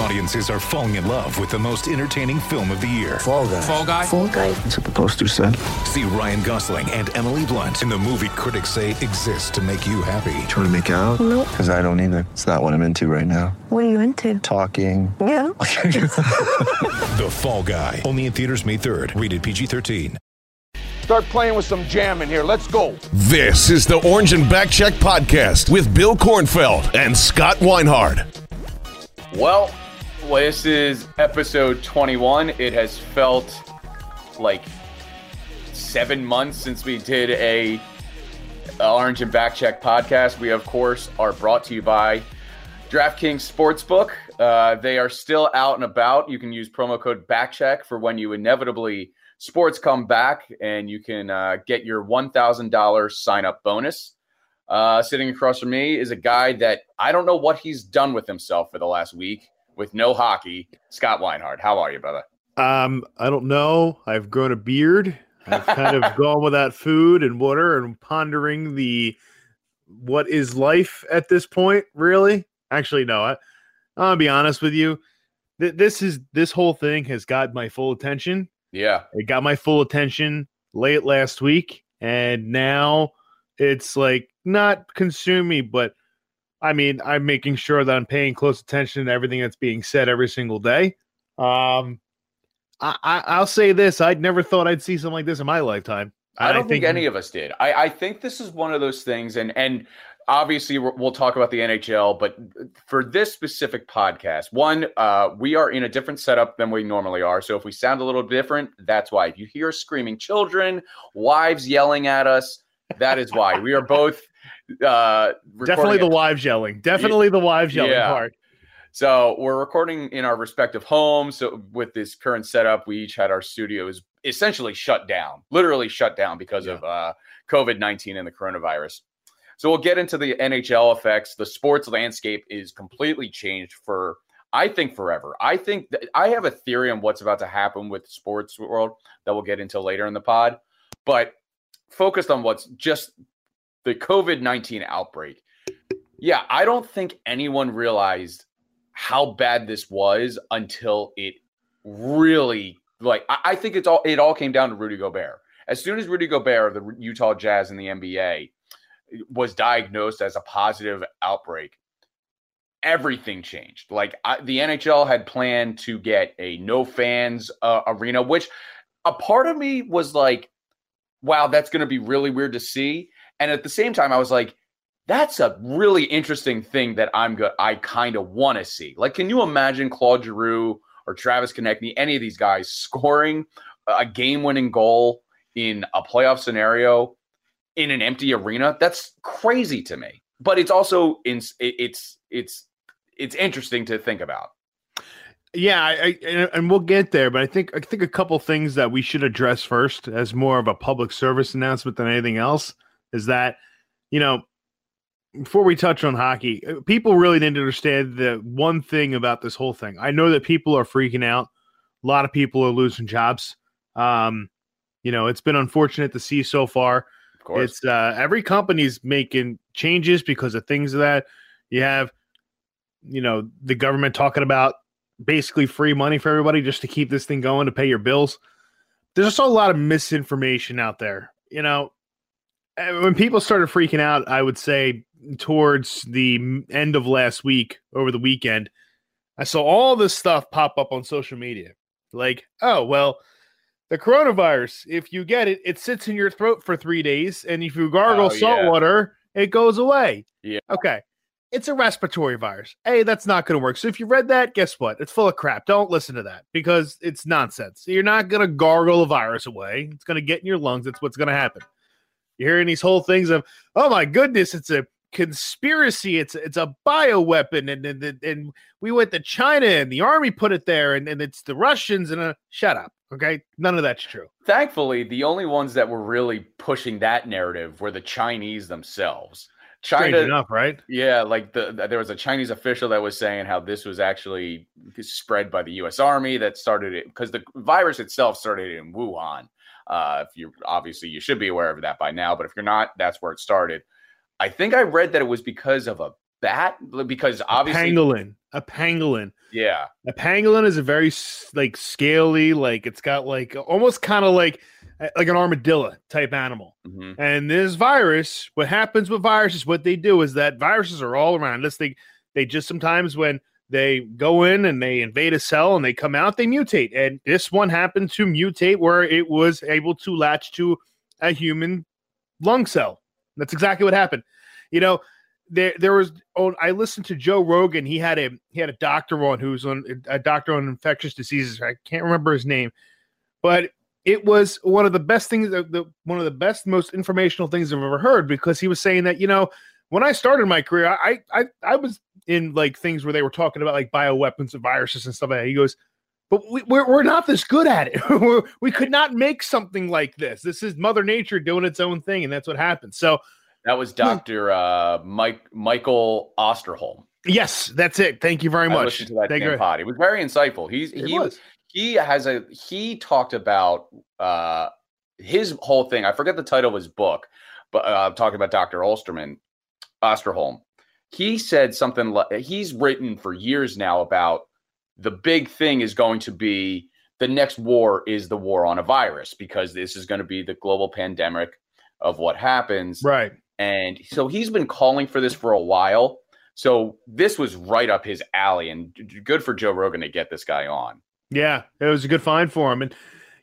Audiences are falling in love with the most entertaining film of the year. Fall guy. Fall guy. Fall guy. That's what the poster said. See Ryan Gosling and Emily Blunt in the movie critics say exists to make you happy. Trying to make it out? Nope. Because I don't either. It's not what I'm into right now. What are you into? Talking. Yeah. The Fall Guy. Only in theaters May 3rd. Rated PG-13. Start playing with some jam in here. Let's go. This is the Orange and Backcheck podcast with Bill Kornfeld and Scott Weinhard. Well, this is episode 21. It has felt like seven months since we did a Orange and Backcheck podcast. We, of course, are brought to you by DraftKings Sportsbook. Uh, they are still out and about. You can use promo code Backcheck for when you inevitably sports come back, and you can uh, get your $1,000 sign up bonus. Uh, sitting across from me is a guy that I don't know what he's done with himself for the last week with no hockey. Scott Weinhardt, how are you, brother? Um, I don't know. I've grown a beard. I've kind of gone without food and water and pondering the what is life at this point, really? Actually, no. I, I'll be honest with you. Th- this is this whole thing has got my full attention. Yeah. It got my full attention late last week, and now it's like not consume me, but I mean, I'm making sure that I'm paying close attention to everything that's being said every single day. Um, I, I I'll say this: I'd never thought I'd see something like this in my lifetime. I don't think, any of us did. I, I think this is one of those things, and and obviously we'll talk about the NHL, but for this specific podcast, one, uh, we are in a different setup than we normally are. So if we sound a little different, that's why. If you hear screaming children, wives yelling at us, that is why. We are both uh, definitely the wives yelling. Definitely the wives yelling Yeah. part. So we're recording in our respective homes. So with this current setup, we each had our studios essentially shut down, literally shut down because of uh, COVID nineteen and the coronavirus. So we'll get into the NHL effects. The sports landscape is completely changed for, I think, forever. I think that I have a theory on what's about to happen with the sports world that we'll get into later in the pod. But focused on what's just the COVID nineteen outbreak. Yeah, I don't think anyone realized how bad this was until it really like I, I think it's all it all came down to Rudy Gobert. As soon as Rudy Gobert, the Utah Jazz in the NBA, was diagnosed as a positive outbreak, everything changed. Like I, the NHL had planned to get a no fans uh, arena, which a part of me was like, "Wow, that's going to be really weird to see." And at the same time, I was like, that's a really interesting thing that I'm good. I kind of want to see. Like, can you imagine Claude Giroux or Travis Konecny, any of these guys scoring a game-winning goal in a playoff scenario in an empty arena? That's crazy to me. But it's also in it's it's it's interesting to think about. Yeah, I, I, and, and we'll get there, but I think I think a couple things that we should address first, as more of a public service announcement than anything else, is that you know before we touch on hockey, uh, people really didn't understand the one thing about this whole thing. I know that people are freaking out. A lot of people are losing jobs. Um, you know, it's been unfortunate to see so far. Of course, It's uh, every company's making changes because of things that. You have, you know, the government talking about basically free money for everybody just to keep this thing going to pay your bills. There's also a lot of misinformation out there. You know, Uh, when people started freaking out, I would say towards the end of last week, over the weekend, I saw all this stuff pop up on social media. Like, oh, well, the coronavirus, if you get it, it sits in your throat for three days. And if you gargle Oh, salt yeah. water, it goes away. Yeah. Okay. it's a respiratory virus. Hey, that's not going to work. So if you read that, guess what? It's full of crap. Don't listen to that because it's nonsense. You're not going to gargle a virus away. It's going to get in your lungs. That's what's going to happen. You're hearing these whole things of, oh my goodness, it's a conspiracy. It's it's a bioweapon, and and, and we went to China, and the army put it there, and, and it's the Russians. And uh, shut up, okay? None of that's true. Thankfully, the only ones that were really pushing that narrative were the Chinese themselves. Strange China, enough, right? yeah, like the, the- there was a Chinese official that was saying how this was actually spread by the U.S. Army that started it because the virus itself started in Wuhan. Uh, if you obviously you should be aware of that by now, but if you're not, that's where it started. I think I read that it was because of a bat, because obviously, pangolin, a pangolin. yeah, A pangolin is a very like scaly, like it's got like almost kind of like uh, like an armadillo type animal. mhm. And this virus, what happens with viruses, what they do is that viruses are all around Let's They they just sometimes when they go in and they invade a cell and they come out, they mutate. And this one happened to mutate where it was able to latch to a human lung cell. That's exactly what happened. You know, there there was oh, I listened to Joe Rogan. He had a he had a doctor on who's on a doctor on infectious diseases. I can't remember his name, but it was one of the best things the, one of the best most informational things I've ever heard because he was saying that you know when I started my career I I I was in like things where they were talking about like bioweapons and viruses and stuff like that. He goes, but we, we're we're not this good at it. We're, we could not make something like this. This is Mother Nature doing its own thing, and that's what happened. So that was Doctor uh, Mike Michael Osterholm. yes, that's it. Thank you very I much. listened to that Thank damn you. pod. It was very insightful. He's It he was. he has a he talked about uh his whole thing. I forget the title of his book, but uh, talking about Dr. Olsterman, Osterholm. He said something like he's written for years now about the big thing is going to be the next war is the war on a virus because this is going to be the global pandemic of what happens. Right. And so he's been calling for this for a while. So this was right up his alley, and good for Joe Rogan to get this guy on. Yeah, it was a good find for him. And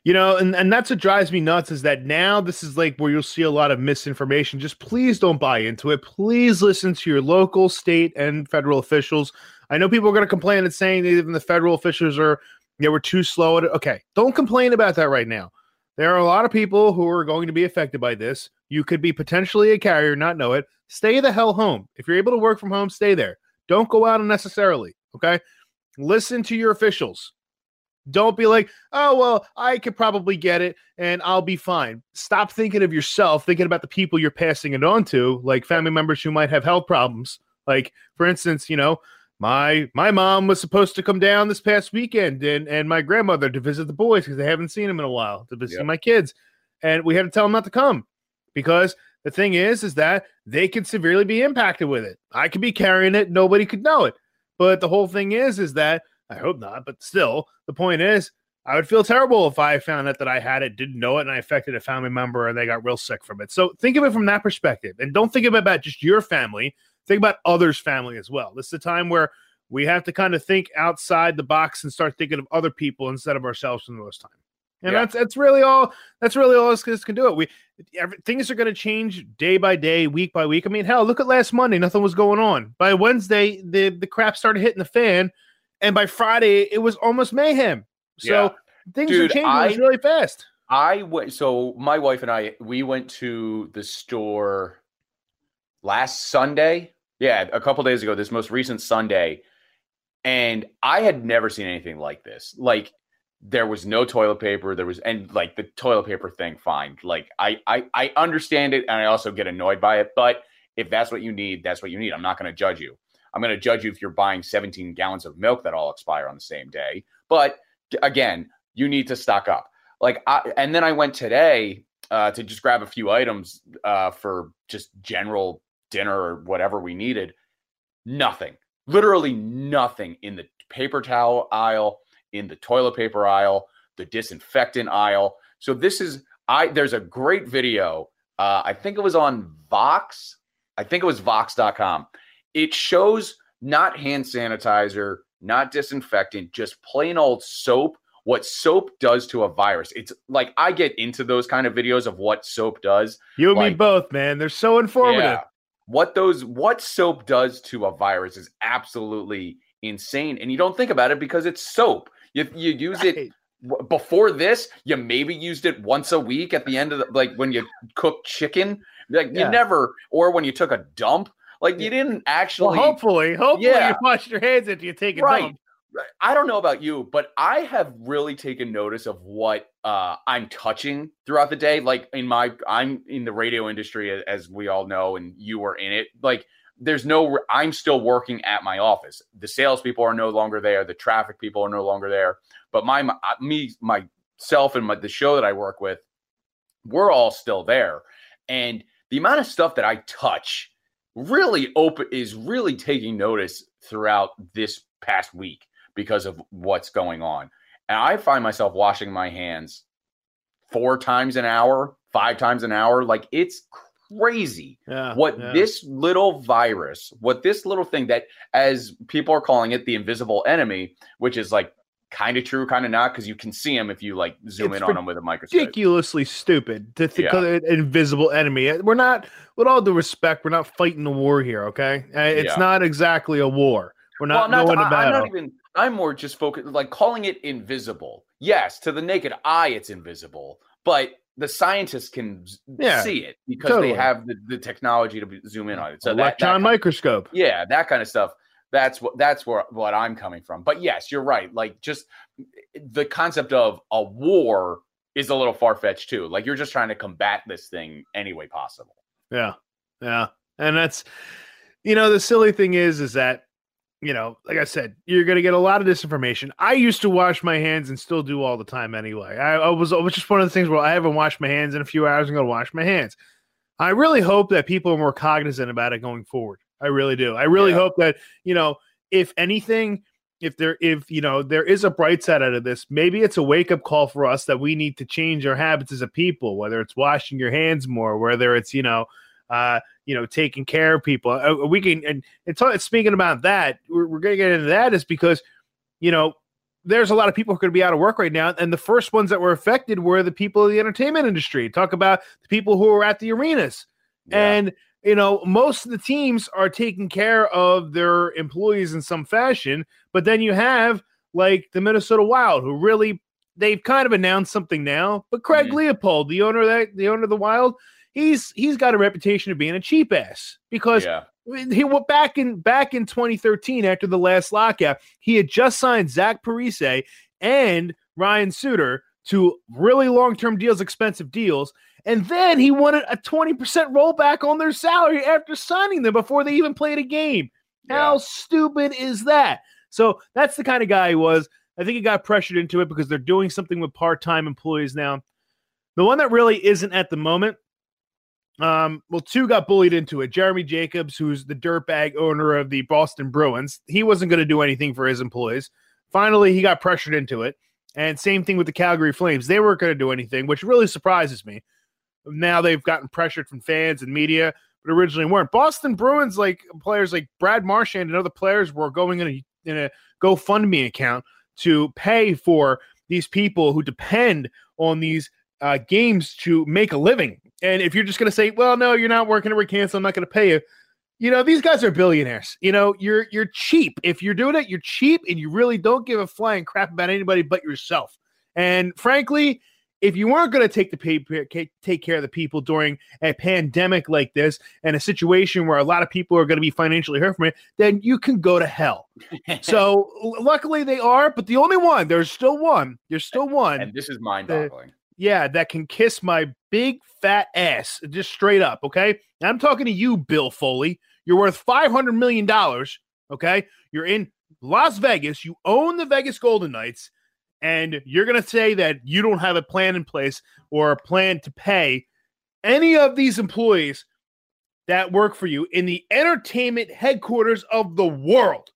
you know, and, and that's what drives me nuts is that now this is like where you'll see a lot of misinformation. Just please don't buy into it. Please listen to your local, state, and federal officials. I know people are going to complain and saying that even the federal officials are they were too slow at it. Okay, don't complain about that right now. There are a lot of people who are going to be affected by this. You could be potentially a carrier, not know it. Stay the hell home. If you're able to work from home, stay there. Don't go out unnecessarily. Okay. Listen to your officials. Don't be like, oh, well, I could probably get it and I'll be fine. Stop thinking of yourself, thinking about the people you're passing it on to, like family members who might have health problems. Like, for instance, you know, my my mom was supposed to come down this past weekend and and my grandmother to visit the boys because they haven't seen them in a while to visit Yep. my kids and we had to tell them not to come because the thing is is that they could severely be impacted with it i could be carrying it nobody could know it but the whole thing is is that i hope not but still the point is i would feel terrible if i found out that i had it didn't know it and i affected a family member and they got real sick from it. So think of it from that perspective and don't think of it about just your family think about others family as well. This is a time where we have to kind of think outside the box and start thinking of other people instead of ourselves for the most time. And Yeah. that's that's really all that's really all this, this can do. It we every, things are going to change day by day week by week. I mean hell look at last monday nothing was going on. By wednesday the the crap started hitting the fan and by friday it was almost mayhem so Yeah. things Dude, are changing I- really fast I went. So my wife and I we went to the store last Sunday. Yeah, a couple days ago. This most recent Sunday, and I had never seen anything like this. Like there was no toilet paper. There was and like the toilet paper thing. Fine. Like I I I understand it, and I also get annoyed by it. But if that's what you need, that's what you need. I'm not going to judge you. I'm going to judge you if you're buying 17 gallons of milk that all expire on the same day. But again, you need to stock up. Like, I, and then I went today uh, to just grab a few items uh, for just general dinner or whatever we needed. Nothing, literally nothing in the paper towel aisle, in the toilet paper aisle, the disinfectant aisle. So this is I. There's a great video. Uh, I think it was on Vox. I think it was Vox.com. It shows not hand sanitizer, not disinfectant, just plain old soap. What soap does to a virus. It's like I get into those kind of videos of what soap does. you and me both man they're so informative Yeah. what those what soap does to a virus is absolutely insane, and you don't think about it because it's soap. You you use it Right. w- before this. You maybe used it once a week at the end of the like when you cook chicken. Like Yeah. you never, or when you took a dump. Like you didn't Well, actually. hopefully, hopefully Yeah. you wash your hands after you take a right. dump. I don't know about you, but I have really taken notice of what uh, I'm touching throughout the day. Like in my, I'm in the radio industry, as we all know, and you are in it. Like there's no, I'm still working at my office. The salespeople are no longer there. The traffic people are no longer there. But my, my me, myself, and my, the show that I work with, we're all still there. And the amount of stuff that I touch really open is really taking notice throughout this past week because of what's going on. And I find myself washing my hands four times an hour, five times an hour. Like it's crazy Yeah. what yeah. this little virus, what this little thing that, as people are calling it, the invisible enemy, which is like kind of true, kind of not, because you can see them if you like zoom It's in on them with a microscope. ridiculously stupid to think Yeah. of an invisible enemy. We're not, with all due respect, we're not fighting a war here. Okay, Uh, it's Yeah. not exactly a war. We're not well, going not, to I, am not even. I'm more just focused, like calling it invisible. Yes, to the naked eye, it's invisible, but the scientists can Yeah, see it because totally. they have the, the technology to zoom in on it. So Electron that, microscope. yeah, that kind of stuff. That's what that's where what I'm coming from. But yes, you're right. Like just the concept of a war is a little far fetched too. Like you're just trying to combat this thing any way possible. Yeah, yeah, and that's you know the silly thing is is that you know like I said you're gonna get a lot of disinformation. I used to wash my hands and still do all the time anyway. I, I was it was just one of the things where I haven't washed my hands in a few hours. I'm gonna wash my hands. I really hope that people are more cognizant about it going forward. I really do. I really Yeah. hope that you know if anything. If there, if you know, there is a bright side out of this. Maybe it's a wake up call for us that we need to change our habits as a people. Whether it's washing your hands more, whether it's you know, uh, you know, taking care of people. Uh, we can, and it's all- speaking about that. We're, we're going to get into that is because, you know, there's a lot of people who are going to be out of work right now, and the first ones that were affected were the people of the entertainment industry. Talk about the people who are at the arenas, Yeah. and you know, most of the teams are taking care of their employees in some fashion, but then you have like the Minnesota Wild, who really they've kind of announced something now. But Craig Mhm. Leipold, the owner of that, the owner of the Wild, he's he's got a reputation of being a cheap ass because yeah, he went back in back in 2013 after the last lockout. He had just signed Zach Parise and Ryan Suter to really long term deals, expensive deals, and then he wanted a 20% rollback on their salary after signing them before they even played a game. How Yeah. stupid is that? So that's the kind of guy he was. I think he got pressured into it because they're doing something with part time employees now. The one that really isn't at the moment, um, well, two got bullied into it. Jeremy Jacobs, who's the dirtbag owner of the Boston Bruins, he wasn't going to do anything for his employees. Finally, he got pressured into it. And same thing with the Calgary Flames. They weren't going to do anything, which really surprises me. Now they've gotten pressured from fans and media, but originally weren't. Boston Bruins, like players like Brad Marchand and other players, were going in a, in a GoFundMe account to pay for these people who depend on these uh, games to make a living. And if you're just going to say, "Well, no, you're not working to recancel, I'm not going to pay you," you know these guys are billionaires. You know you're you're cheap. If you're doing it, you're cheap, and you really don't give a flying crap about anybody but yourself. And frankly, if you weren't going to take the pay, take care of the people during a pandemic like this and a situation where a lot of people are going to be financially hurt from it, then you can go to hell. so luckily they are, but the only one there's still one. There's still one. and this is mind boggling. Yeah, that can kiss my big fat ass just straight up. Okay. And I'm talking to you, Bill Foley. You're worth $500 million. Okay. You're in Las Vegas. You own the Vegas Golden Knights. And you're going to say that you don't have a plan in place or a plan to pay any of these employees that work for you in the entertainment headquarters of the world.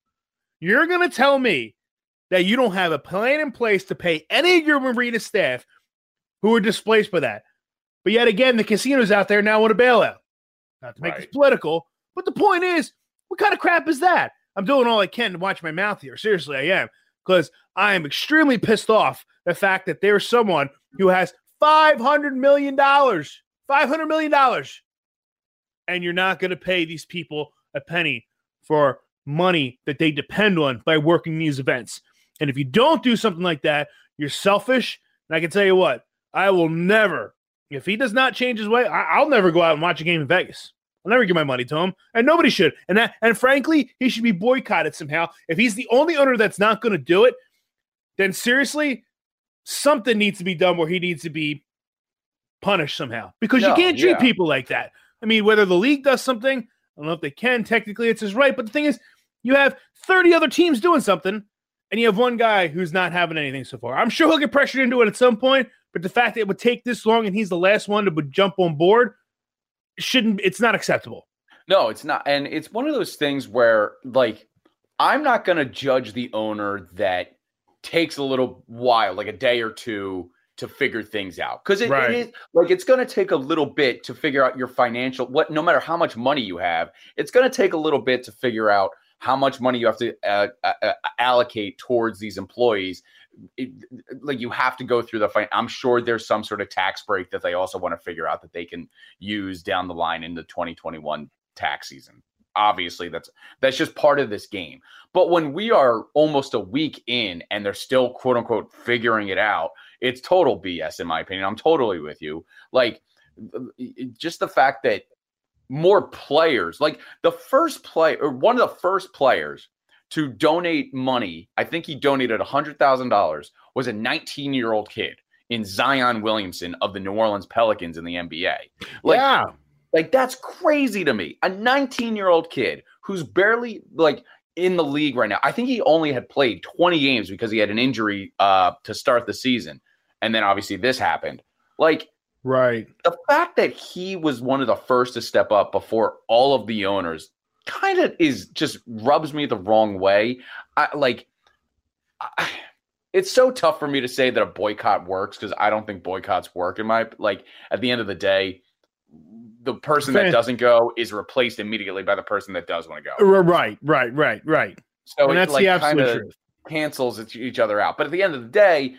You're going to tell me that you don't have a plan in place to pay any of your marina staff who are displaced by that. But yet again, the casinos out there now want a bailout. Not to make this political, but the point is, what kind of crap is that? I'm doing all I can to watch my mouth here. Seriously, I am. Because I am extremely pissed off the fact that there's someone who has $500 million. $500 million. and you're not going to pay these people a penny for money that they depend on by working these events. And if you don't do something like that, you're selfish. And I can tell you what, I will never, if he does not change his way, I, will never go out and watch a game in Vegas. I'll never give my money to him, and nobody should. And that, and frankly, he should be boycotted somehow. If he's the only owner that's not going to do it, then seriously, something needs to be done where he needs to be punished somehow because no, you can't treat yeah. people like that. I mean, whether the league does something, I don't know if they can. Technically, it's his right. But the thing is, you have 30 other teams doing something, and you have one guy who's not having anything so far. I'm sure he'll get pressured into it at some point, but the fact that it would take this long and he's the last one to jump on board shouldn't, it's not acceptable. No, it's not. And it's one of those things where, like, I'm not going to judge the owner that takes a little while, like a day or two, to figure things out because it, right. it is like it's going to take a little bit to figure out your financial what no matter how much money you have it's going to take a little bit to figure out how much money you have to uh, uh, uh, allocate towards these employees it, like you have to go through the fight i'm sure there's some sort of tax break that they also want to figure out that they can use down the line in the 2021 tax season. Obviously that's that's just part of this game. But when we are almost a week in and they're still quote unquote figuring it out it's total bs in my opinion. I'm totally with you. Like just the fact that more players like the first play or one of the first players to donate money i think he donated $100000 was a 19 year old kid in zion williamson of the new orleans pelicans in the nba like yeah like that's crazy to me. A 19 year old kid who's barely like in the league right now. I think he only had played 20 games because he had an injury uh, to start the season, and then obviously this happened. Like, right? The fact that he was one of the first to step up before all of the owners kind of is just rubs me the wrong way. I like. I, it's so tough for me to say that a boycott works because I don't think boycotts work in my like at the end of the day the person that doesn't go is replaced immediately by the person that does want to go. Right, right, right, right. So and that's like the absolute truth. Cancels each other out. But at the end of the day,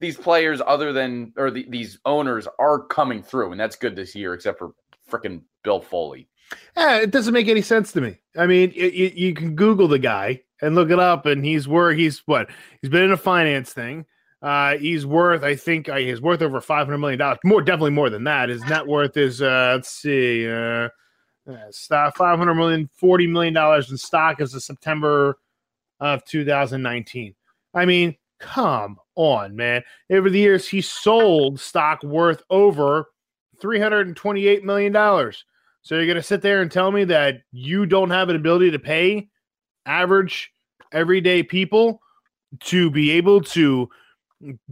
these players, other than or the, these owners, are coming through, and that's good this year, except for freaking Bill Foley. Yeah, it doesn't make any sense to me. I mean, it, it, you can Google the guy and look it up, and he's where he's what he's been in a finance thing. Uh, he's worth, I think, uh, he's worth over five hundred million dollars. More, definitely more than that. His net worth is, uh, let's see, uh, uh stock five hundred million, forty million dollars in stock as of September of 2019. I mean, come on, man. Over the years, he sold stock worth over three hundred and twenty-eight million dollars. So you're going to sit there and tell me that you don't have an ability to pay average everyday people to be able to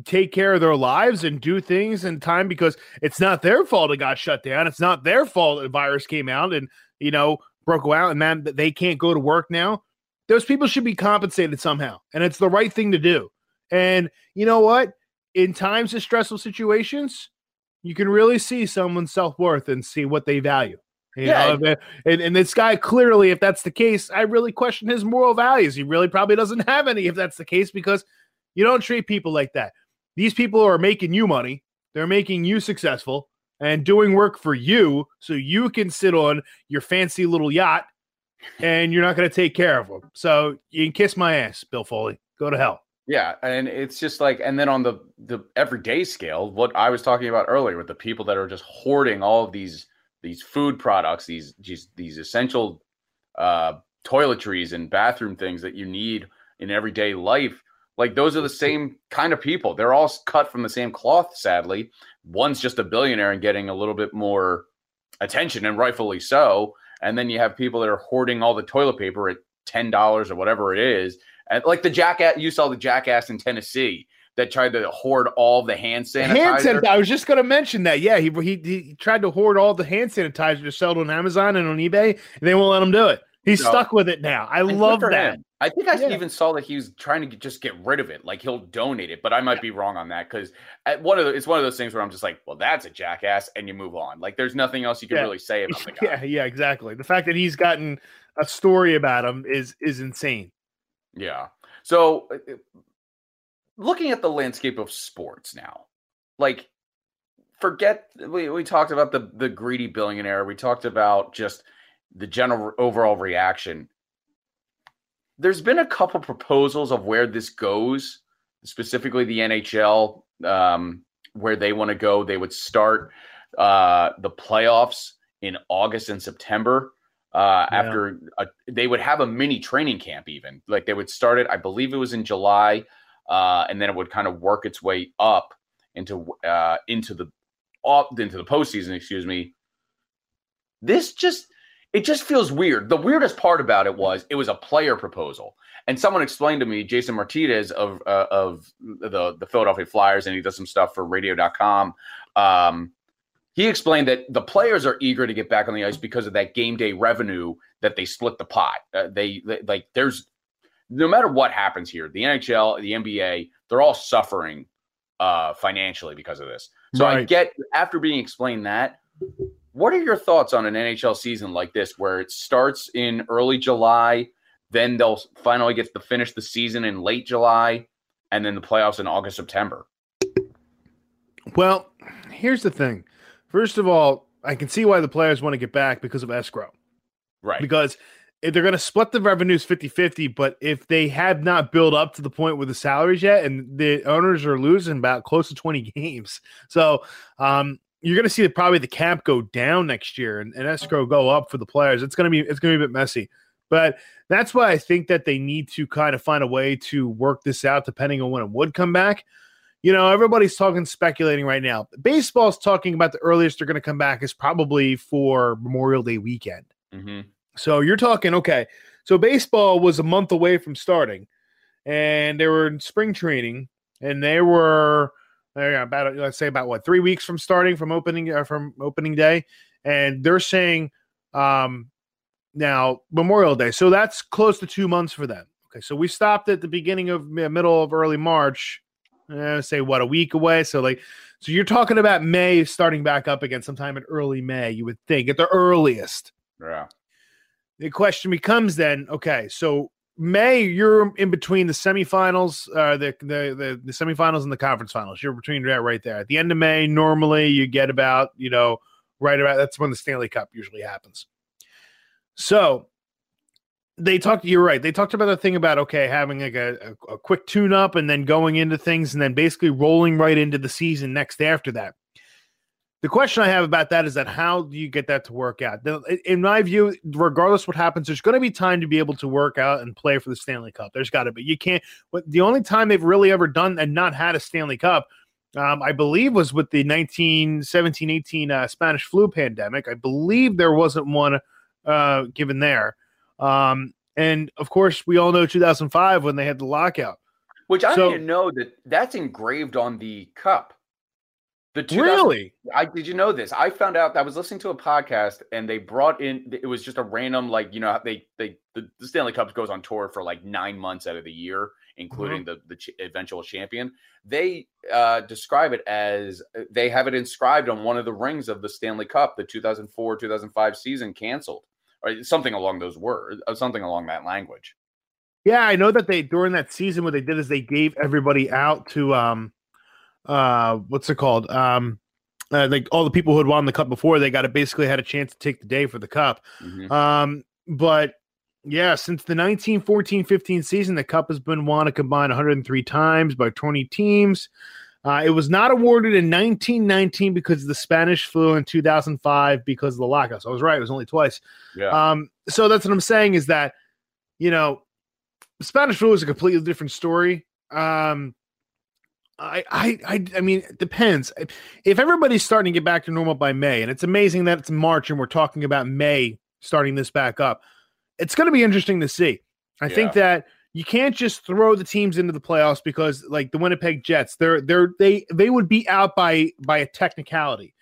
take care of their lives and do things in time because it's not their fault it got shut down. It's not their fault the virus came out and you know broke out and then they can't go to work now. Those people should be compensated somehow, and it's the right thing to do. And you know what? In times of stressful situations, you can really see someone's self worth and see what they value. You yeah. Know? And, and this guy clearly, if that's the case, I really question his moral values. He really probably doesn't have any if that's the case because you don't treat people like that. These people are making you money, they're making you successful and doing work for you so you can sit on your fancy little yacht and you're not going to take care of them. So you can kiss my ass, Bill Foley. Go to hell. Yeah, and it's just like, and then on the the everyday scale, what I was talking about earlier with the people that are just hoarding all of these these food products, these these these essential uh, toiletries and bathroom things that you need in everyday life. Like those are the same kind of people. They're all cut from the same cloth, sadly. One's just a billionaire and getting a little bit more attention, and rightfully so. And then you have people that are hoarding all the toilet paper at ten dollars or whatever it is. And like the jackass, you saw the jackass in Tennessee that tried to hoard all the hand sanitizer. Hand sanitizer. I was just going to mention that. Yeah, he, he he tried to hoard all the hand sanitizer to sell on Amazon and on eBay, and they won't let him do it. He's so, stuck with it now. I love that. Him. I think I yeah. even saw that he was trying to get, just get rid of it, like he'll donate it. But I might yeah. be wrong on that because one of the, it's one of those things where I'm just like, well, that's a jackass, and you move on. Like there's nothing else you can yeah. really say about the guy. Yeah, yeah, exactly. The fact that he's gotten a story about him is is insane. Yeah. So uh, uh, looking at the landscape of sports now, like forget we, we talked about the the greedy billionaire. We talked about just the general overall reaction. There's been a couple proposals of where this goes, specifically the NHL, um, where they want to go. They would start uh, the playoffs in August and September. Uh, Yeah. After a, they would have a mini training camp, even like they would start it. I believe it was in July, uh, and then it would kind of work its way up into uh, into the up into the postseason. Excuse me. This just it just feels weird. The weirdest part about it was it was a player proposal, and someone explained to me, Jason Martinez of uh, of the the Philadelphia Flyers, and he does some stuff for Radio.com. Um, he explained that the players are eager to get back on the ice because of that game day revenue that they split the pot. Uh, they, they like there's no matter what happens here, the NHL, the NBA, they're all suffering uh, financially because of this. So I get after being explained that. What are your thoughts on an NHL season like this, where it starts in early July, then they'll finally get to finish the season in late July, and then the playoffs in August, September? Well, here's the thing. First of all, I can see why the players want to get back because of escrow. Right. Because they're going to split the revenues 50 50, but if they have not built up to the point with the salaries yet, and the owners are losing about close to 20 games. So, um, you're going to see probably the cap go down next year and, and escrow go up for the players. It's going to be it's going to be a bit messy, but that's why I think that they need to kind of find a way to work this out, depending on when it would come back. You know, everybody's talking speculating right now. Baseball's talking about the earliest they're going to come back is probably for Memorial Day weekend. hmm So you're talking okay. So baseball was a month away from starting, and they were in spring training, and they were uh, about let's say about what three weeks from starting from opening uh, from opening day, and they're saying um, now Memorial Day. So that's close to two months for them. Okay, so we stopped at the beginning of middle of early March. Uh, say what a week away. So like, so you're talking about May starting back up again sometime in early May. You would think at the earliest Yeah. The question becomes then okay so may you're in between the semifinals uh the, the the the semifinals and the conference finals. You're between that right there. At the end of may normally you get about you know right about that's when the stanley cup usually happens. So they talked you're right they talked about the thing about okay having like a, a, a quick tune up and then going into things and then basically rolling right into the season next after that the question I have about that is that how do you get that to work out? In my view, regardless what happens, there's going to be time to be able to work out and play for the Stanley Cup. There's got to be. You can't. But the only time they've really ever done and not had a Stanley Cup, um, I believe, was with the 1917 18 uh, Spanish flu pandemic. I believe there wasn't one uh, given there. Um, and of course, we all know 2005 when they had the lockout. Which I So- didn't know that that's engraved on the cup. The 2000 Really? I did you know this? I found out I was listening to a podcast and they brought in it was just a random like you know they they the, the Stanley Cup goes on tour for like nine months out of the year, including the the ch- eventual champion. They uh, describe it as uh, they have it inscribed on one of the rings of the Stanley Cup, the 2004 2005 season canceled, or something along those words, uh, something along that language. Yeah, I know that they during that season what they did is they gave everybody out to um uh what's it called? Um uh, like all the people who had won the cup before they got it basically had a chance to take the day for the cup. Mhm. Um but yeah, since the 1914-15 season the cup has been won a combined 103 times by 20 teams. Uh, it was not awarded in 1919 because of the Spanish flu in 2005 because of the lockout. So I was right; it was only twice. Yeah. Um, so that's what I'm saying is that, you know, Spanish flu is a completely different story. Um, I, I, I, I mean, it depends. If everybody's starting to get back to normal by May, and it's amazing that it's March and we're talking about May starting this back up, it's going to be interesting to see. I think that you can't just throw the teams into the playoffs because, like the Winnipeg Jets, they're they're they they would be out by by a technicality.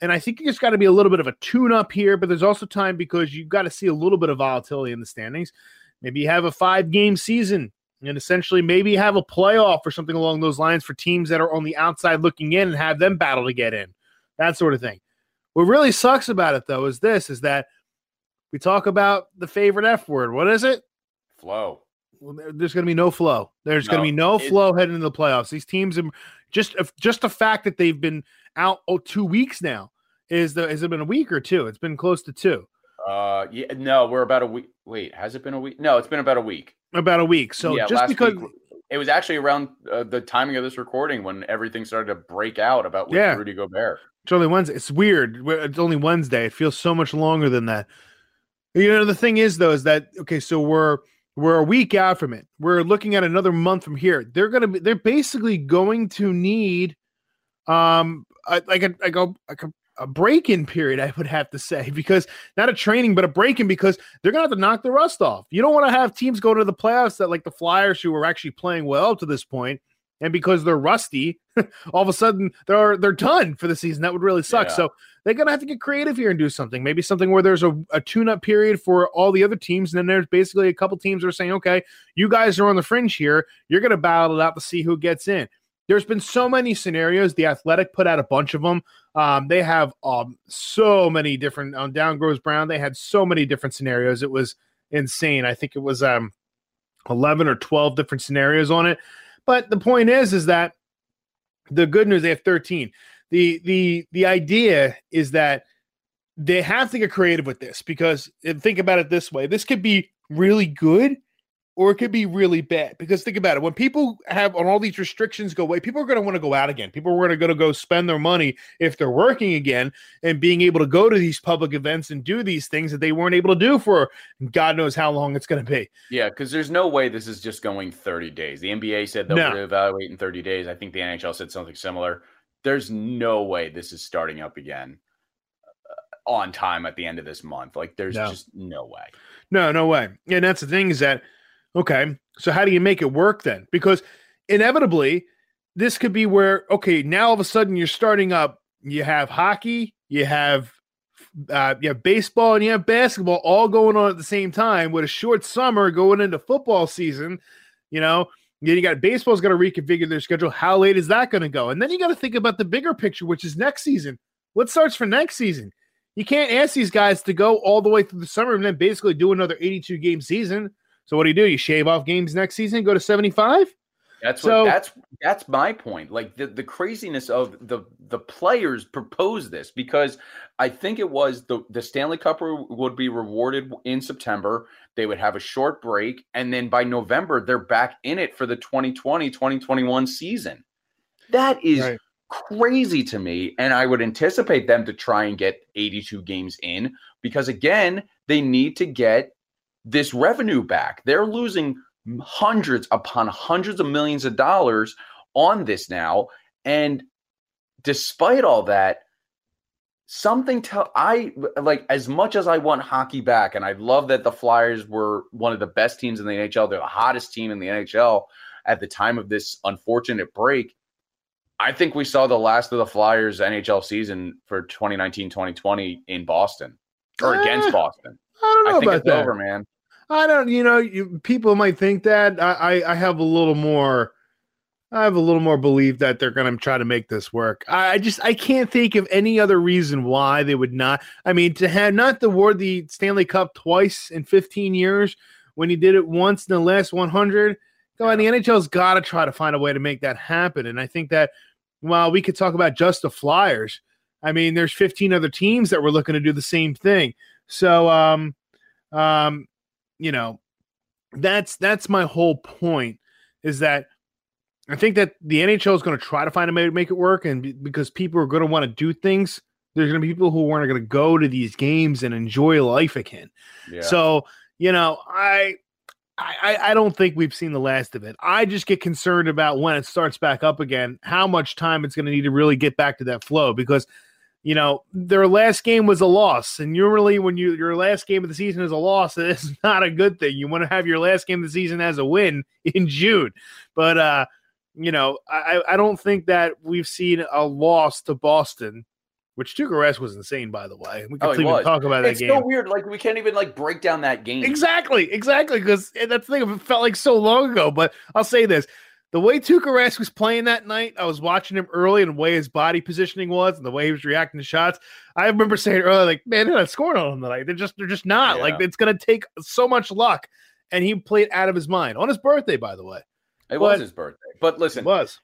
And I think you just got to be a little bit of a tune up here, but there's also time because you've got to see a little bit of volatility in the standings. Maybe you have a five game season and essentially maybe have a playoff or something along those lines for teams that are on the outside looking in and have them battle to get in, that sort of thing. What really sucks about it though is this is that we talk about the favorite F word. What is it? Flow. Well, there's going to be no flow. There's going to be no it- flow heading into the playoffs. These teams, Just if, just the fact that they've been out oh, two weeks now is the has it been a week or two? It's been close to two. Uh, yeah, no, we're about a week. Wait, has it been a week? No, it's been about a week. About a week. So Yeah, just because week- It was actually around uh, the timing of this recording when everything started to break out about Yeah. Rudy Gobert. It's only Wednesday. It's weird. It's only Wednesday. It feels so much longer than that. You know, the thing is though, is that okay? So we're we're a week out from it. We're looking at another month from here. They're gonna be. They're basically going to need, um, like a like a like a, a break-in period. I would have to say because not a training, but a break-in because they're gonna have to knock the rust off. You don't want to have teams go to the playoffs that like the Flyers who are actually playing well to this point, and because they're rusty, all of a sudden they're they're done for the season. That would really suck. Yeah. So they're gonna have to get creative here and do something. Maybe something where there's a, a tune-up period for all the other teams, and then there's basically a couple teams that are saying, okay, you guys are on the fringe here. You're gonna battle it out to see who gets in. There's been so many scenarios. The Athletic put out a bunch of them. Um, they have um so many different on Down Goes Brown. They had so many different scenarios. It was insane. I think it was um 11 or 12 different scenarios on it. But the point is, is that the good news they have 13. The the the idea is that they have to get creative with this because think about it this way: this could be really good or it could be really bad. Because think about it: when people have on all these restrictions go away, people are going to want to go out again. People are going to go spend their money if they're working again and being able to go to these public events and do these things that they weren't able to do for God knows how long it's going to be. Yeah, because there's no way this is just going 30 days. The NBA said they'll No. reevaluate in 30 days. I think the NHL said something similar. There's no way this is starting up again uh, on time at the end of this month. Like, there's No. just no way. No, no way. And that's the thing is that, okay, so how do you make it work then? Because inevitably, this could be where, okay, now all of a sudden you're starting up, you have hockey, you have uh, you have baseball and you have basketball all going on at the same time with a short summer going into football season, you know. Then you got baseball's got to reconfigure their schedule. How late is that going to go? And then you got to think about the bigger picture, which is next season. What starts for next season? You can't ask these guys to go all the way through the summer and then basically do another 82 game season. So what do you do? You shave off games next season, go to 75? That's So- what that's that's my point. Like the, the craziness of the the players proposed this because I think it was the the Stanley Cup would be rewarded in September. They would have a short break and then by November they're back in it for the 2020-2021 season. That is Right. crazy to me and I would anticipate them to try and get 82 games in because again, they need to get this revenue back. They're losing hundreds upon hundreds of millions of dollars on this now. And despite all that, something tell I like as much as I want hockey back, and I love that the Flyers were one of the best teams in the NHL, they're the hottest team in the NHL at the time of this unfortunate break. I think we saw the last of the Flyers NHL season for 2019-2020 in Boston or against Eh, Boston. I don't know I think about that. over, man. I don't, you know, you, people might think that. I, I, I have a little more, I have a little more belief that they're going to try to make this work. I, I just, I can't think of any other reason why they would not. I mean, to have not award the Stanley Cup twice in 15 years when he did it once in the last 100. Come on, the NHL's got to try to find a way to make that happen. And I think that while we could talk about just the Flyers, I mean, there's 15 other teams that were looking to do the same thing. So, um, um, you know, that's that's my whole point is that I think that the NHL is going to try to find a way to make it work, and be- because people are going to want to do things, there's going to be people who aren't going to go to these games and enjoy life again. Yeah. So, you know, I, I I don't think we've seen the last of it. I just get concerned about when it starts back up again, how much time it's going to need to really get back to that flow because you know, their last game was a loss. And usually when you your last game of the season is a loss, it's not a good thing. You want to have your last game of the season as a win in June. But uh, you know, I, I don't think that we've seen a loss to Boston, which Tuukka Rask was insane, by the way. We Oh, can he even talk about that it's game. so weird. Like we can't even like break down that game. Exactly, exactly. Because that's the thing. It felt like so long ago. But I'll say this: the way Tuukka Rask was playing that night, I was watching him early, and the way his body positioning was, and the way he was reacting to shots. I remember saying earlier, like, "Man, they're not scoring on him tonight. They're just, they're just not. Yeah. Like, it's going to take so much luck." And he played out of his mind on his birthday, by the way. It But- was his birthday. But It listen, was.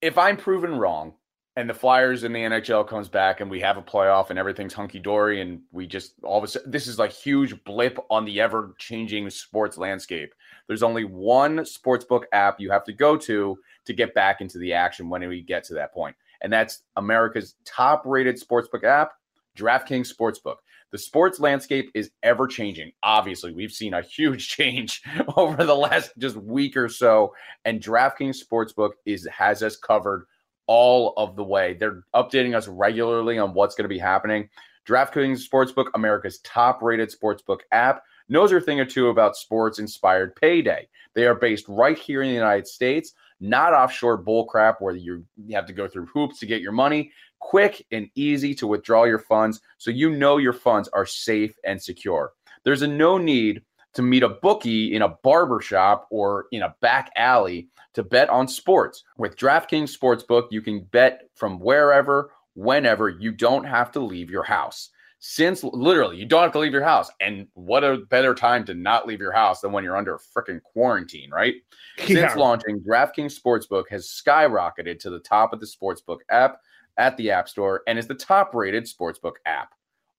if I'm proven wrong and the Flyers in the NHL comes back and we have a playoff and everything's hunky dory and we just all of a sudden this is like huge blip on the ever changing sports landscape. There's only one sportsbook app you have to go to to get back into the action when we get to that point, and that's America's top rated sportsbook app, DraftKings Sportsbook. The sports landscape is ever changing. Obviously, we've seen a huge change over the last just week or so, and DraftKings Sportsbook is has us covered all of the way. They're updating us regularly on what's going to be happening. DraftKings Sportsbook, America's top rated sportsbook app, knows a thing or two about sports inspired payday. They are based right here in the United States, not offshore bullcrap where you, have to go through hoops to get your money. Quick and easy to withdraw your funds so you know your funds are safe and secure. There's a no need to meet a bookie in a barber shop or in a back alley to bet on sports. With DraftKings Sportsbook, you can bet from wherever, whenever. You don't have to leave your house. Since literally, you don't have to leave your house. And what a better time to not leave your house than when you're under a freaking quarantine, right? Yeah. Since launching, DraftKings Sportsbook has skyrocketed to the top of the Sportsbook app at the App Store and is the top rated Sportsbook app.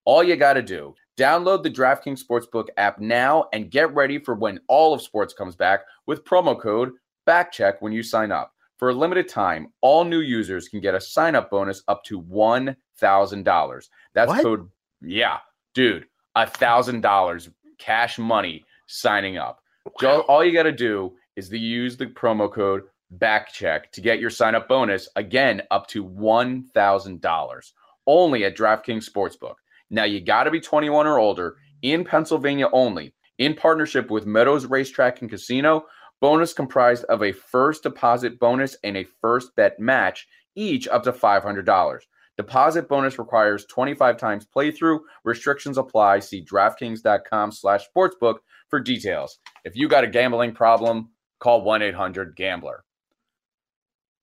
All you got to do, download the DraftKings Sportsbook app now and get ready for when all of sports comes back with promo code BACKCHECK when you sign up. For a limited time, all new users can get a sign up bonus up to $1,000. That's What? code, yeah, dude, a $1,000 cash money signing up. Jo- All you got to do is to use the promo code BACKCHECK to get your sign up bonus again up to $1,000 only at DraftKings Sportsbook. Now you got to be 21 or older in Pennsylvania only. In partnership with Meadows Racetrack and Casino, bonus comprised of a first deposit bonus and a first bet match, each up to $500. Deposit bonus requires 25 times playthrough. Restrictions apply. See DraftKings.com slash sportsbook for details. If you got a gambling problem, call 1-800-GAMBLER.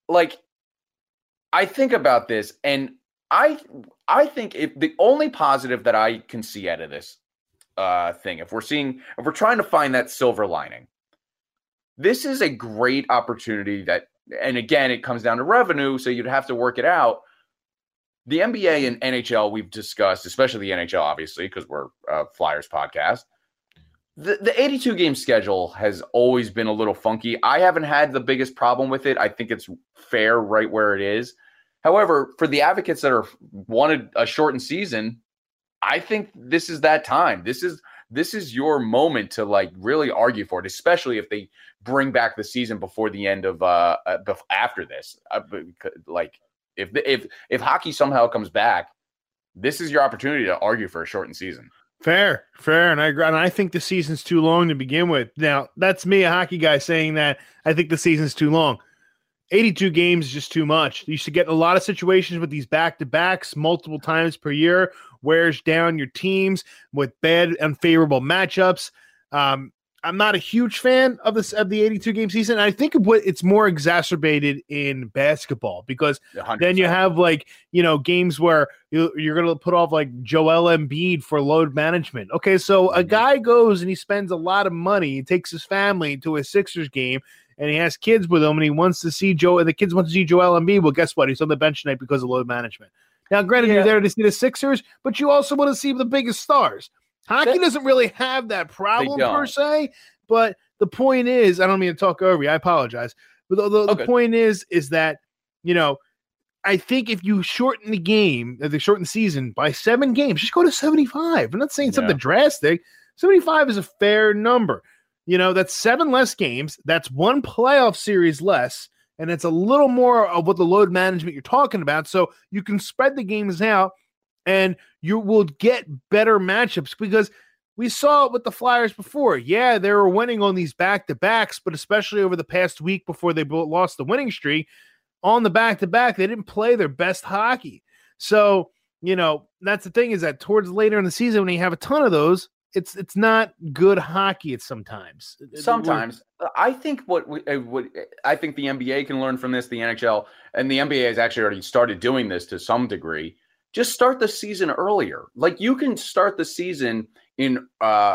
Like, I think about this and I I think if the only positive that I can see out of this uh thing, if we're seeing if we're trying to find that silver lining, this is a great opportunity that and again it comes down to revenue, so you'd have to work it out. The NBA and NHL we've discussed, especially the NHL, obviously, because we're a Flyers podcast. The, the 82 game schedule has always been a little funky. I haven't had the biggest problem with it. I think it's fair right where it is. However, for the advocates that are wanted a shortened season, I think this is that time. This is this is your moment to like really argue for it, especially if they bring back the season before the end of uh, uh after this. Uh, like if if if hockey somehow comes back, this is your opportunity to argue for a shortened season. Fair, fair, and I agree. And I think the season's too long to begin with. Now, that's me, a hockey guy, saying that I think the season's too long. 82 games is just too much. You should get a lot of situations with these back to backs multiple times per year, wears down your teams with bad, unfavorable matchups. Um, I'm not a huge fan of this of the 82 game season. I think what it's more exacerbated in basketball because 100%. then you have like you know games where you, you're going to put off like Joel Embiid for load management. Okay, so a mm-hmm. guy goes and he spends a lot of money, he takes his family to a Sixers game, and he has kids with him, and he wants to see Joe. And the kids want to see Joel Embiid. Well, guess what? He's on the bench tonight because of load management. Now, granted, Yeah. you're there to see the Sixers, but you also want to see the biggest stars. Hockey That- doesn't really have that problem per se, but the point is, I don't mean to talk over you. I apologize, but the, the, Oh, the point is, is that you know, I think if you shorten the game, uh, the shorten season by seven games, just go to seventy-five. I'm not saying something drastic. Seventy-five is a fair number. You know, that's seven less games. That's one playoff series less, and it's a little more of what the load management you're talking about. So you can spread the games out, and you will get better matchups because we saw it with the Flyers before. Yeah, they were winning on these back to backs, but especially over the past week before they lost the winning streak, on the back to back, they didn't play their best hockey. So, you know, that's the thing is that towards later in the season, when you have a ton of those, it's it's not good hockey. It's sometimes Sometimes I think what we, uh, what I think the NBA can learn from this, the NHL and the NBA has actually already started doing this to some degree. Just start the season earlier. Like you can start the season in uh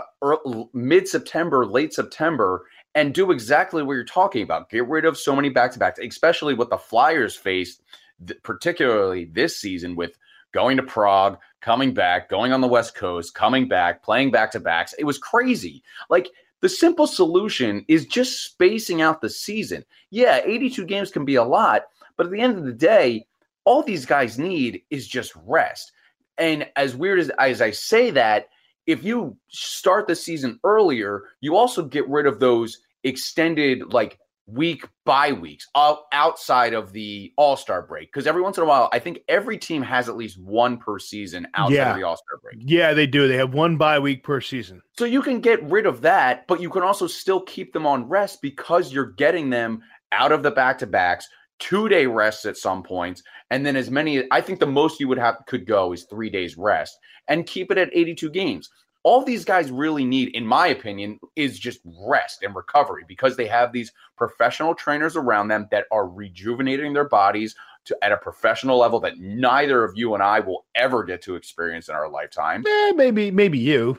mid September, late September, and do exactly what you're talking about. Get rid of so many back to backs, especially what the Flyers faced, th- particularly this season with going to Prague, coming back, going on the West Coast, coming back, playing back to backs. It was crazy. Like the simple solution is just spacing out the season. Yeah, 82 games can be a lot, but at the end of the day, all these guys need is just rest. And as weird as, as I say that, if you start the season earlier, you also get rid of those extended like week by weeks outside of the All Star break. Because every once in a while, I think every team has at least one per season outside Yeah. of the All Star break. Yeah, they do. They have one bye week per season. So you can get rid of that, but you can also still keep them on rest because you're getting them out of the back to backs, two day rests at some points, and then as many. I think the most you would have could go is three days rest, and keep it at 82 games. All these guys really need, in my opinion, is just rest and recovery because they have these professional trainers around them that are rejuvenating their bodies to at a professional level that neither of you and I will ever get to experience in our lifetime. Eh, maybe, maybe you.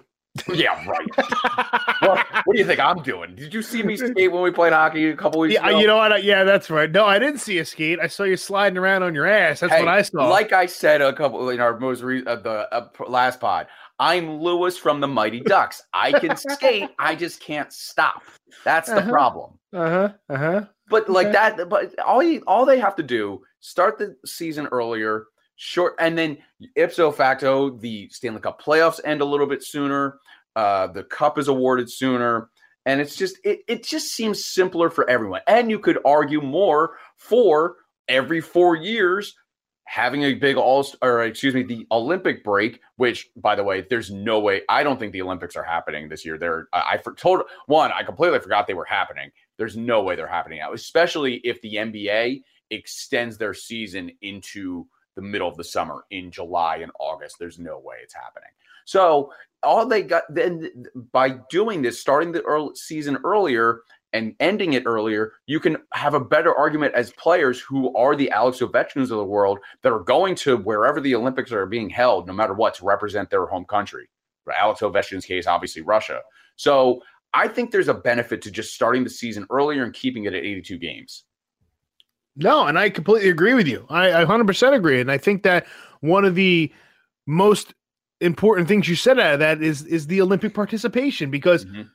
Yeah, right. what, what do you think I'm doing? Did you see me skate when we played hockey a couple weeks Yeah, ago? you know what? Yeah, that's right. No, I didn't see a skate. I saw you sliding around on your ass. That's Hey, what I saw. Like I said a couple in our most re- uh, the uh, last pod, I'm Lewis from the Mighty Ducks. I can skate, I just can't stop. That's the Uh-huh. problem. uh huh. Uh huh. But like Okay. that, but all you, all they have to do start the season earlier, short, and then ipso facto, the Stanley Cup playoffs end a little bit sooner. Uh, the cup is awarded sooner, and it's just it, it just seems simpler for everyone. And you could argue more for every four years having a big all or excuse me the olympic break which by the way there's no way i don't think the olympics are happening this year they're i, I for, told one i completely forgot they were happening there's no way they're happening now especially if the nba extends their season into the middle of the summer in july and august there's no way it's happening so all they got then by doing this starting the early season earlier and ending it earlier, you can have a better argument as players who are the Alex Ovechkins of the world that are going to wherever the Olympics are being held, no matter what, to represent their home country. For Alex Ovechkin's case, obviously Russia. So I think there's a benefit to just starting the season earlier and keeping it at 82 games. No, and I completely agree with you. I, I 100% agree. And I think that one of the most important things you said out of that is is the Olympic participation because Mhm.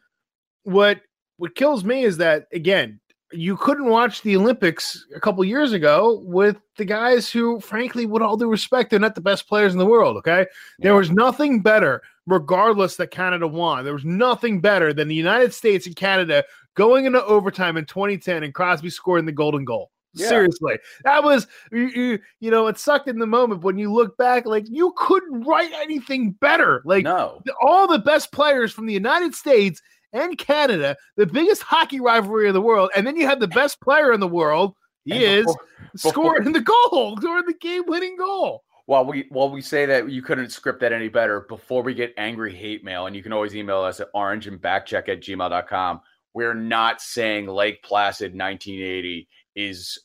what what kills me is that again, you couldn't watch the Olympics a couple years ago with the guys who, frankly, with all due respect, they're not the best players in the world. Okay. There was nothing better, regardless that Canada won. There was nothing better than the United States and Canada going into overtime in 2010 and Crosby scoring the golden goal. Yeah. Seriously, that was you, you, you know it sucked in the moment. But when you look back, like you couldn't write anything better. Like no. the- all the best players from the United States and Canada, the biggest hockey rivalry in the world, and then you have the best player in the world. He And is before- scoring the goal, scoring the game-winning goal. While we while we say that you couldn't script that any better, before we get angry hate mail, and you can always email us at orange and backcheck at gmail.com. We're not saying Lake Placid 1980 is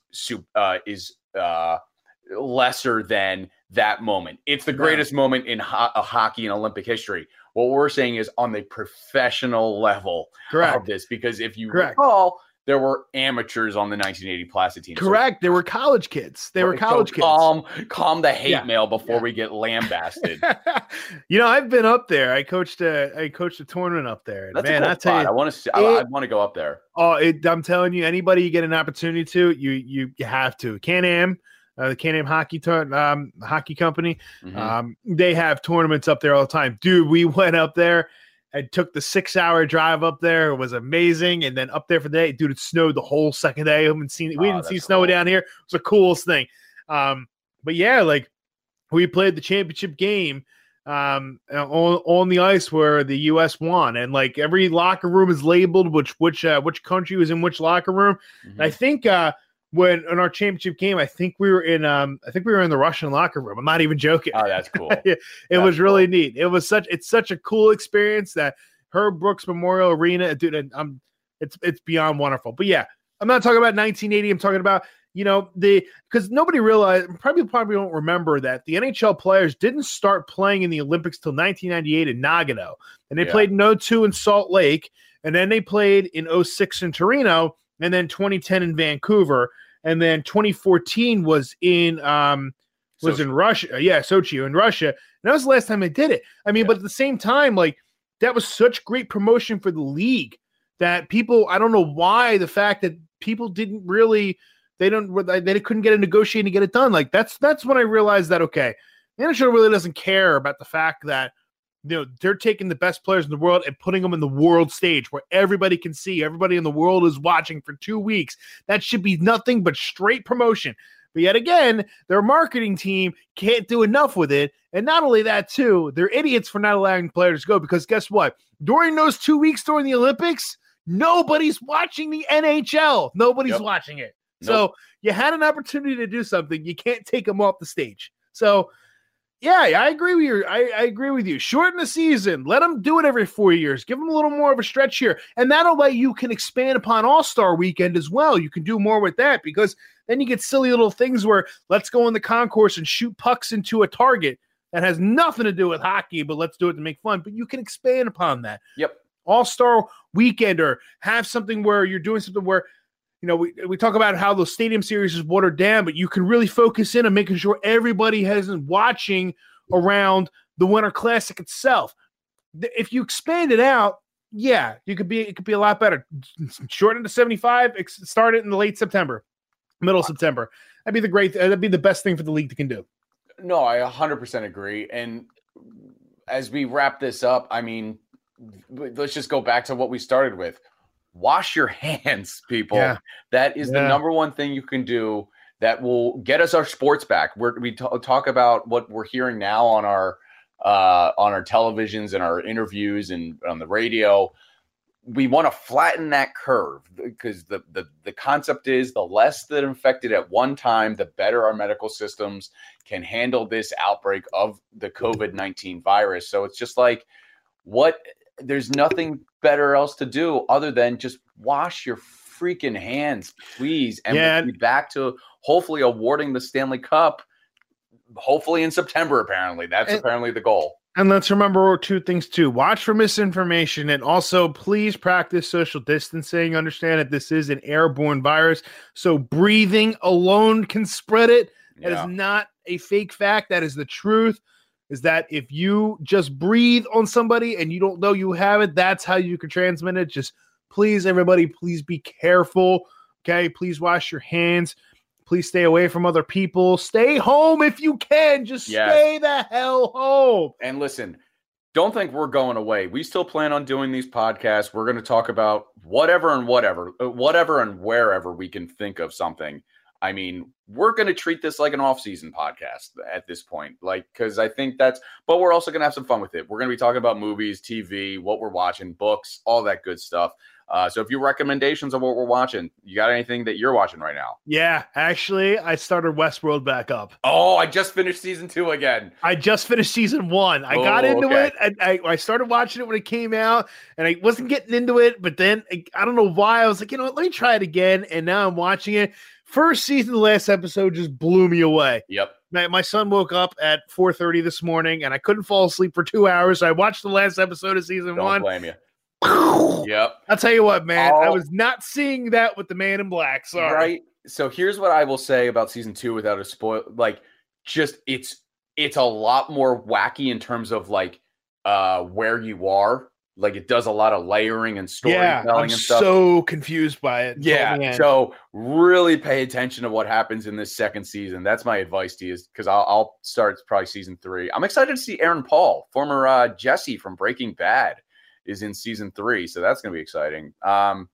uh, is uh, lesser than that moment. It's the greatest moment in ho- uh, hockey and Olympic history. What we're saying is on the professional level Correct. of this, because if you Correct. recall, there were amateurs on the 1980 Placid team. So Correct. They were college kids. They were so college kids. Calm, calm the hate Yeah. mail before Yeah. we get lambasted. you know, I've been up there. I coached a I coached a tournament up there. That's man, a cool I tell spot. you, I want to. See, I, I want to go up there. Oh, it, I'm telling you, anybody you get an opportunity to, you you you have to. Can Am, uh, the Can Am hockey tour, um, hockey company, Mhm. um, they have tournaments up there all the time. Dude, we went up there and took the six hour drive up there. It was amazing. And then up there for the day, dude, it snowed the whole second day. I haven't seen we Oh, didn't see that's snow down here. It was the coolest thing. Um, but yeah, like we played the championship game um on, on the ice where the US won and like every locker room is labeled which which uh, which country was in which locker room Mhm. I think uh when in our championship game I think we were in um I think we were in the Russian locker room. I'm not even joking. Oh, that's cool. it That's was really neat. It was such it's such a cool experience that Herb Brooks Memorial Arena dude and I'm it's it's beyond wonderful. But yeah I'm not talking about 1980 I'm talking about you know the because nobody realized probably probably don't remember that the NHL players didn't start playing in the Olympics till 1998 in Nagano, and they Yeah. played no two in Salt Lake, and then they played in 06 in Torino, and then 2010 in Vancouver, and then 2014 was in um was Sochi. in Russia. Yeah, Sochi in Russia. And that was the last time they did it. I mean, but at the same time, like that was such great promotion for the league that people. I don't know why the fact that people didn't really they don't they couldn't get a negotiating to get it done. Like that's that's when I realized that okay, the NHL really doesn't care about the fact that you know they're taking the best players in the world and putting them in the world stage where everybody can see everybody in the world is watching for two weeks. That should be nothing but straight promotion. But yet again their marketing team can't do enough with it. And not only that too they're idiots for not allowing players to go because guess what? During those two weeks during the olympics nobody's watching the nhl nobody's Yep. watching it. Nope. so you had an opportunity to do something. You can't take them off the stage. So yeah, I agree with you. I, I agree with you. Shorten the season. Let them do it every four years. Give them a little more of a stretch here, and that'll let you can expand upon All Star Weekend as well. You can do more with that because then you get silly little things where let's go in the concourse and shoot pucks into a target that has nothing to do with hockey, but let's do it to make fun. But you can expand upon that. Yep. All Star Weekend or have something where you're doing something where you know, we, we talk about how the stadium series is watered down, but you can really focus in on making sure everybody hasn't watching around the Winter Classic itself. If you expand it out, yeah, you could be it could be a lot better. Shorten to 75, ex- start it in the late September, middle of September. That'd be the great that'd be the best thing for the league to can do. No, I 100% agree. And as we wrap this up, I mean, let's just go back to what we started with. Wash your hands, people. Yeah. That is the number one thing you can do that will get us our sports back. We're, we t- talk about what we're hearing now on our uh, on our televisions and our interviews and on the radio. We want to flatten that curve because the, the the concept is the less that infected at one time, the better our medical systems can handle this outbreak of the COVID 19 virus. So it's just like, what? There's nothing better else to do other than just wash your freaking hands, please. And Yeah. we'll be back to hopefully awarding the Stanley Cup, hopefully in September, apparently. That's And- apparently the goal. And let's remember two things too. Watch for misinformation and also please practice social distancing. Understand that this is an airborne virus. So breathing alone can spread it. That is Yeah. not a fake fact. That is the truth. Is that if you just breathe on somebody and you don't know you have it, that's how you can transmit it. Just please, everybody, please be careful. Okay. Please wash your hands. Please stay away from other people. Stay home if you can. Just Yes. stay the hell home. And listen, don't think we're going away. We still plan on doing these podcasts. We're going to talk about whatever and whatever, uh, whatever and wherever we can think of something. I mean, we're going to treat this like an off-season podcast at this point, like because I think that's. But we're also going to have some fun with it. We're going to be talking about movies, TV, what we're watching, books, all that good stuff. Uh, so if you recommendations of what we're watching, you got anything that you're watching right now? Yeah, actually, I started Westworld back up. Oh, I just finished season two again. I just finished season one. I got Oh, into okay. it. And I, I started watching it when it came out, and I wasn't getting into it. But then I, I don't know why I was like, you know what? Let me try it again. And now I'm watching it. First season, the last episode just blew me away. Yep. My, my son woke up at 4:30 this morning, and I couldn't fall asleep for two hours. So I watched the last episode of season Don't one. blame you. Yep. I'll tell you what, man. I Oh. was not seeing that with the Man in Black. Sorry. Right. So here's what I will say about season two without a spoil. Like, just it's it's a lot more wacky in terms of like uh where you are. Like it does a lot of layering and storytelling Yeah, I'm and stuff. so confused by it. yeah. end. So really pay attention to what happens in this second season. That's my advice to you, because I'll, I'll start probably season three. I'm excited to see Aaron Paul, former uh, Jesse from Breaking Bad, is in season three. So that's going to be exciting. Um,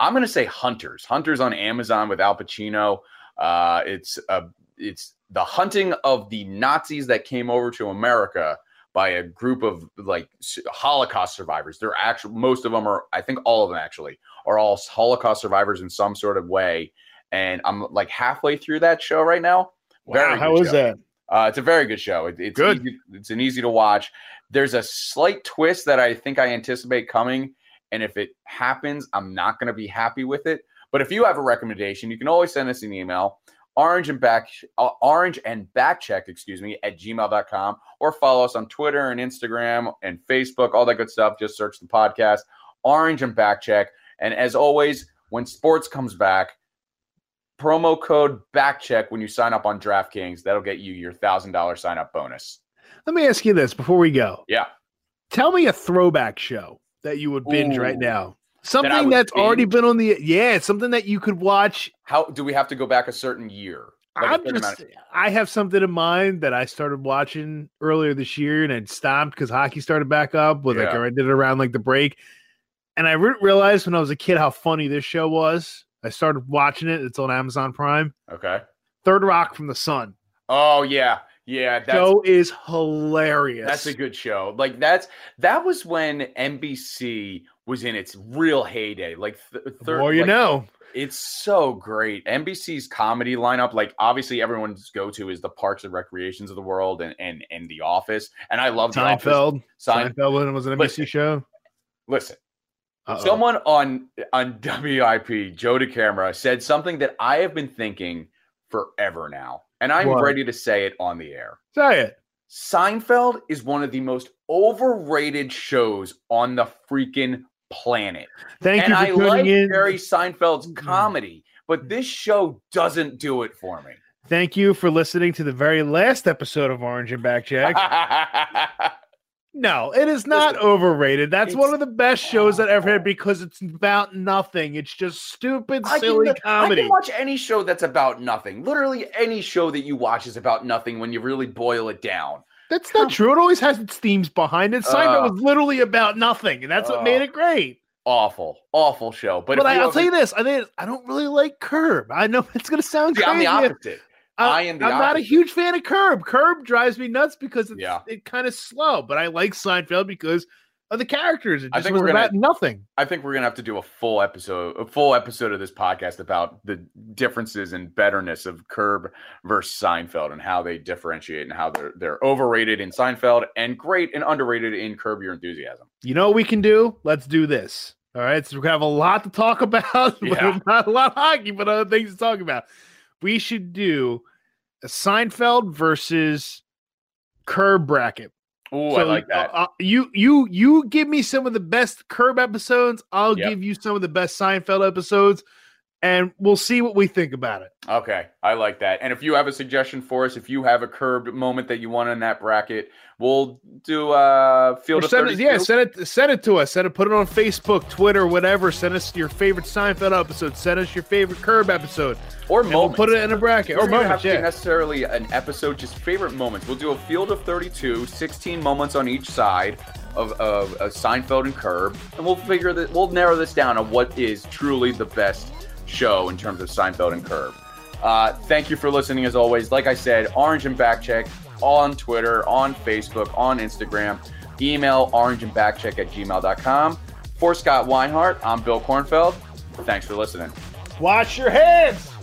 I'm going to say Hunters. Hunters on Amazon with Al Pacino. Uh, it's uh, it's the hunting of the Nazis that came over to America by a group of like Holocaust survivors. They're actually most of them are, I think, all of them actually are all Holocaust survivors in some sort of way. And I'm like halfway through that show right now. wow, good how is show. that? Uh, it's a very good show. It, it's Good. Easy, it's an easy to watch. There's a slight twist that I think I anticipate coming, and if it happens, I'm not going to be happy with it. But if you have a recommendation, you can always send us an email, orange and back, uh, orange and backcheck, excuse me, at gmail.com, or follow us on Twitter and Instagram and Facebook, all that good stuff. Just search the podcast, Orange and Backcheck. And as always, when sports comes back, promo code Backcheck when you sign up on DraftKings. That'll get you your thousand dollar sign up bonus. Let me ask you this before we go. Yeah. Tell me a throwback show that you would binge right now. Something would that's already been on the yeah, something that you could watch. How do we have to go back a certain year? Like I'm just, of- I have something in mind that I started watching earlier this year and it stopped because hockey started back up. With like Yeah. I did it around like the break, and I re- realized when I was a kid how funny this show was. I started watching it. It's on Amazon Prime. okay. Third Rock from the Sun. Oh yeah, yeah. That's show is hilarious. That's a good show. Like that's that was when NBC was in its real heyday. Like th- The third, more you like, know. It's so great. NBC's comedy lineup, like obviously everyone's go to is the Parks and Recreations of the world and and and The Office. And I love Office. Seinfeld. Seinfeld was an NBC Listen. show. Listen, Uh-oh. someone on on WIP, Joe DeCamara, said something that I have been thinking forever now, and I'm What? ready to say it on the air. say it. Seinfeld is one of the most overrated shows on the freaking planet. Thank and you for I like in. Jerry Seinfeld's Mhm. comedy, but this show doesn't do it for me. Thank you for listening to the very last episode of Orange and Backcheck. No, it is not Listen, overrated. That's one of the best shows that ever had because it's about nothing. It's just stupid, I silly can, I can watch any show that's about nothing. Literally any show that you watch is about nothing when you really boil it down. That's not true. It always has its themes behind it. Seinfeld Uh, was literally about nothing, and that's what made uh, it great. Awful, awful show. But, But, I, I'll ever- tell you this: I think I don't really like Curb. I know it's going to sound See, crazy. I'm the opposite. I am the I'm not a huge fan of Curb. Curb drives me nuts because it's Yeah. it kind of slow. But I like Seinfeld because of the characters. It I think was we're gonna- about nothing. I think we're gonna have to do a full episode, a full episode of this podcast about the differences and betterness of Curb versus Seinfeld and how they differentiate and how they're they're overrated in Seinfeld and great and underrated in Curb Your Enthusiasm. You know what we can do? Let's do this. All right. So we have a lot to talk about. Yeah. Not a lot of hockey, but other things to talk about. We should do a Seinfeld versus Curb bracket. Oh, I like that. uh, you you you give me some of the best Curb episodes. I'll Yep. give you some of the best Seinfeld episodes, and we'll see what we think about it. Okay, I like that. And if you have a suggestion for us, if you have a curbed moment that you want in that bracket, we'll do uh field of send it, yeah, send it send it to us. Send it, put it on Facebook, Twitter, whatever. Send us your favorite Seinfeld episode. Send us your favorite Curb episode. or And we'll put it in a bracket. Or moments, have yeah. necessarily an episode, just favorite moments. We'll do a field of 32, 16 moments on each side of, of, of Seinfeld and Curb, and we'll figure that we'll narrow this down on what is truly the best show in terms of Seinfeld and Curb. Uh, thank you for listening as always. Like I said, Orange and Backcheck on Twitter, on Facebook, on Instagram. Email orangeandbackcheck at gmail.com. For Scott Weinhardt, I'm Bill Kornfeld. Thanks for listening. Wash your hands.